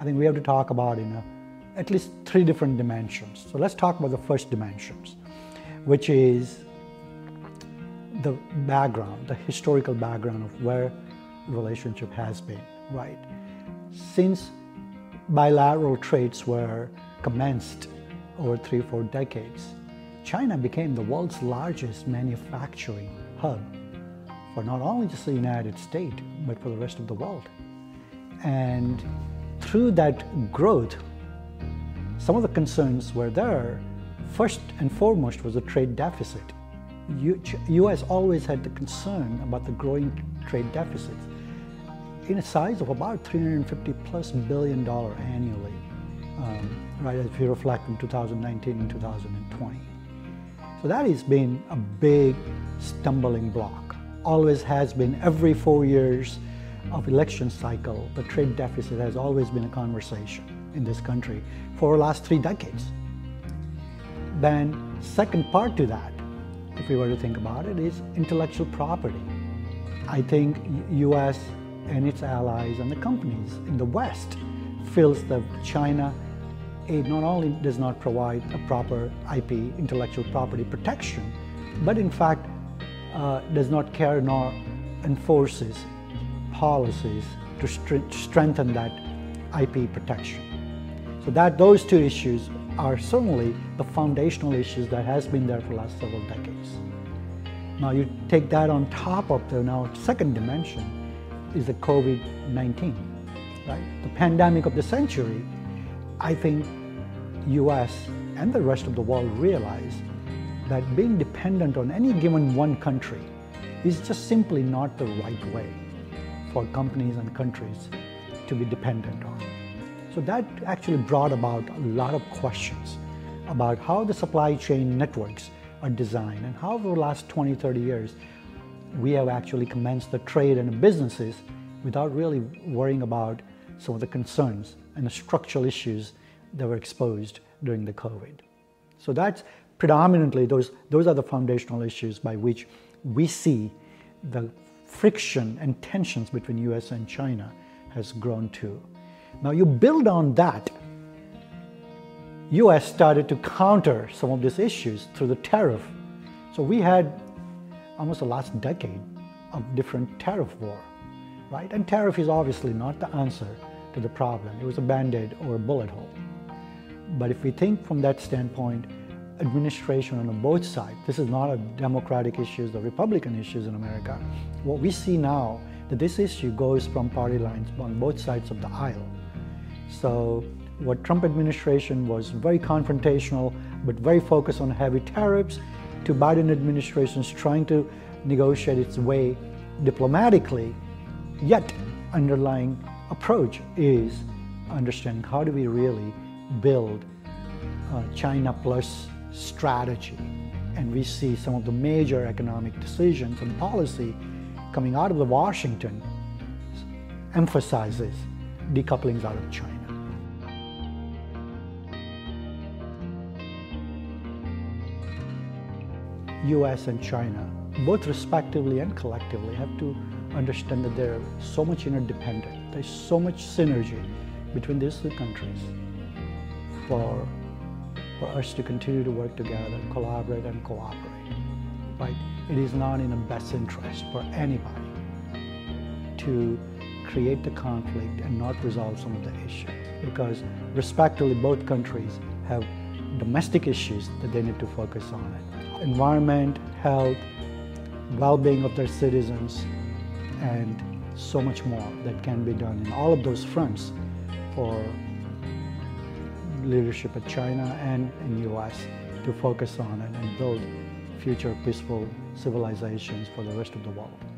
I think we have to talk about in a, at least three different dimensions. So let's talk about the first dimensions, which is the background, the historical background of where relationship has been, right? Since bilateral trades were commenced over three, four decades, China became the world's largest manufacturing hub for not only just the United States, but for the rest of the world. And through that growth, some of the concerns were there. First and foremost was the trade deficit. U.S. always had the concern about the growing trade deficits in a size of about 350 plus billion dollar annually, um, right? If you reflect from 2019 and 2020. So that has been a big stumbling block. Always has been every four years of election cycle, the trade deficit has always been a conversation in this country for the last three decades. Then second part to that, if we were to think about it, is intellectual property. I think US and its allies and the companies in the West feels that China it not only does not provide a proper IP, intellectual property protection, but in fact uh, does not care nor enforces policies to strengthen that IP protection. So that those two issues are certainly the foundational issues that has been there for the last several decades. Now you take that on top of the now second dimension is the COVID-19, right? The pandemic of the century. I think US and the rest of the world realize that being dependent on any given one country is just simply not the right way for companies and countries to be dependent on. So that actually brought about a lot of questions about how the supply chain networks are designed and how over the last 20, 30 years we have actually commenced the trade and the businesses without really worrying about some of the concerns and the structural issues that were exposed during the COVID. So that's predominantly those, those are the foundational issues by which we see the friction and tensions between US and China has grown too. Now you build on that, US started to counter some of these issues through the tariff. So we had almost the last decade of different tariff war, right? And tariff is obviously not the answer to the problem. It was a band-aid or a bullet hole. But if we think from that standpoint, administration on both sides. This is not a Democratic issue, the Republican issues in America. What we see now, that this issue goes from party lines on both sides of the aisle. So what Trump administration was very confrontational, but very focused on heavy tariffs, to Biden administration's trying to negotiate its way diplomatically, yet underlying approach is understanding how do we really build uh, China plus strategy. And we see some of the major economic decisions and policy coming out of the Washington emphasizes decoupling out of China. US and China, both respectively and collectively, have to understand that they're so much interdependent. There's so much synergy between these two countries for for us to continue to work together, collaborate and cooperate. Right? It is not in the best interest for anybody to create the conflict and not resolve some of the issues because respectively both countries have domestic issues that they need to focus on. Environment, health, well-being of their citizens, and so much more that can be done in all of those fronts for leadership at China and in US to focus on it and build future peaceful civilizations for the rest of the world.